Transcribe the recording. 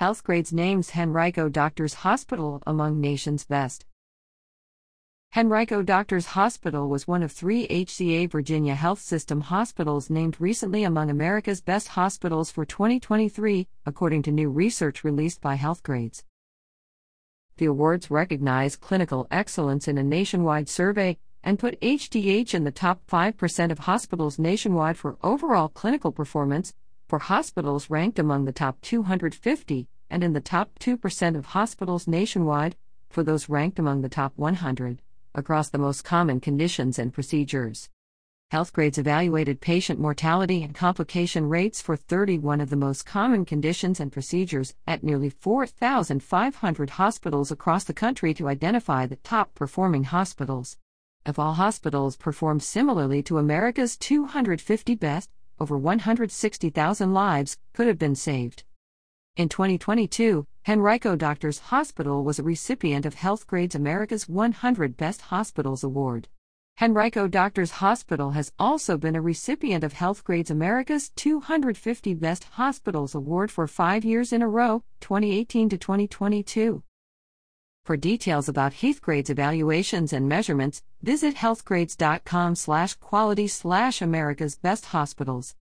Healthgrades names Henrico Doctors Hospital among nation's best. Henrico Doctors Hospital was one of three HCA Virginia Health System hospitals named recently among America's best hospitals for 2023, according to new research released by Healthgrades. The awards recognize clinical excellence in a nationwide survey and put HDH in the top 5% of hospitals nationwide for overall clinical performance, for hospitals ranked among the top 250, and in the top 2% of hospitals nationwide, for those ranked among the top 100 across the most common conditions and procedures. Healthgrades evaluated patient mortality and complication rates for 31 of the most common conditions and procedures at nearly 4,500 hospitals across the country to identify the top performing hospitals. If all hospitals perform similarly to America's 250 best, over 160,000 lives could have been saved. In 2022, Henrico Doctors Hospital was a recipient of Healthgrades America's 100 Best Hospitals Award. Henrico Doctors Hospital has also been a recipient of Healthgrades America's 250 Best Hospitals Award for five years in a row, 2018 to 2022. For details about Healthgrades evaluations and measurements, visit healthgrades.com slash quality slash America's Best Hospitals.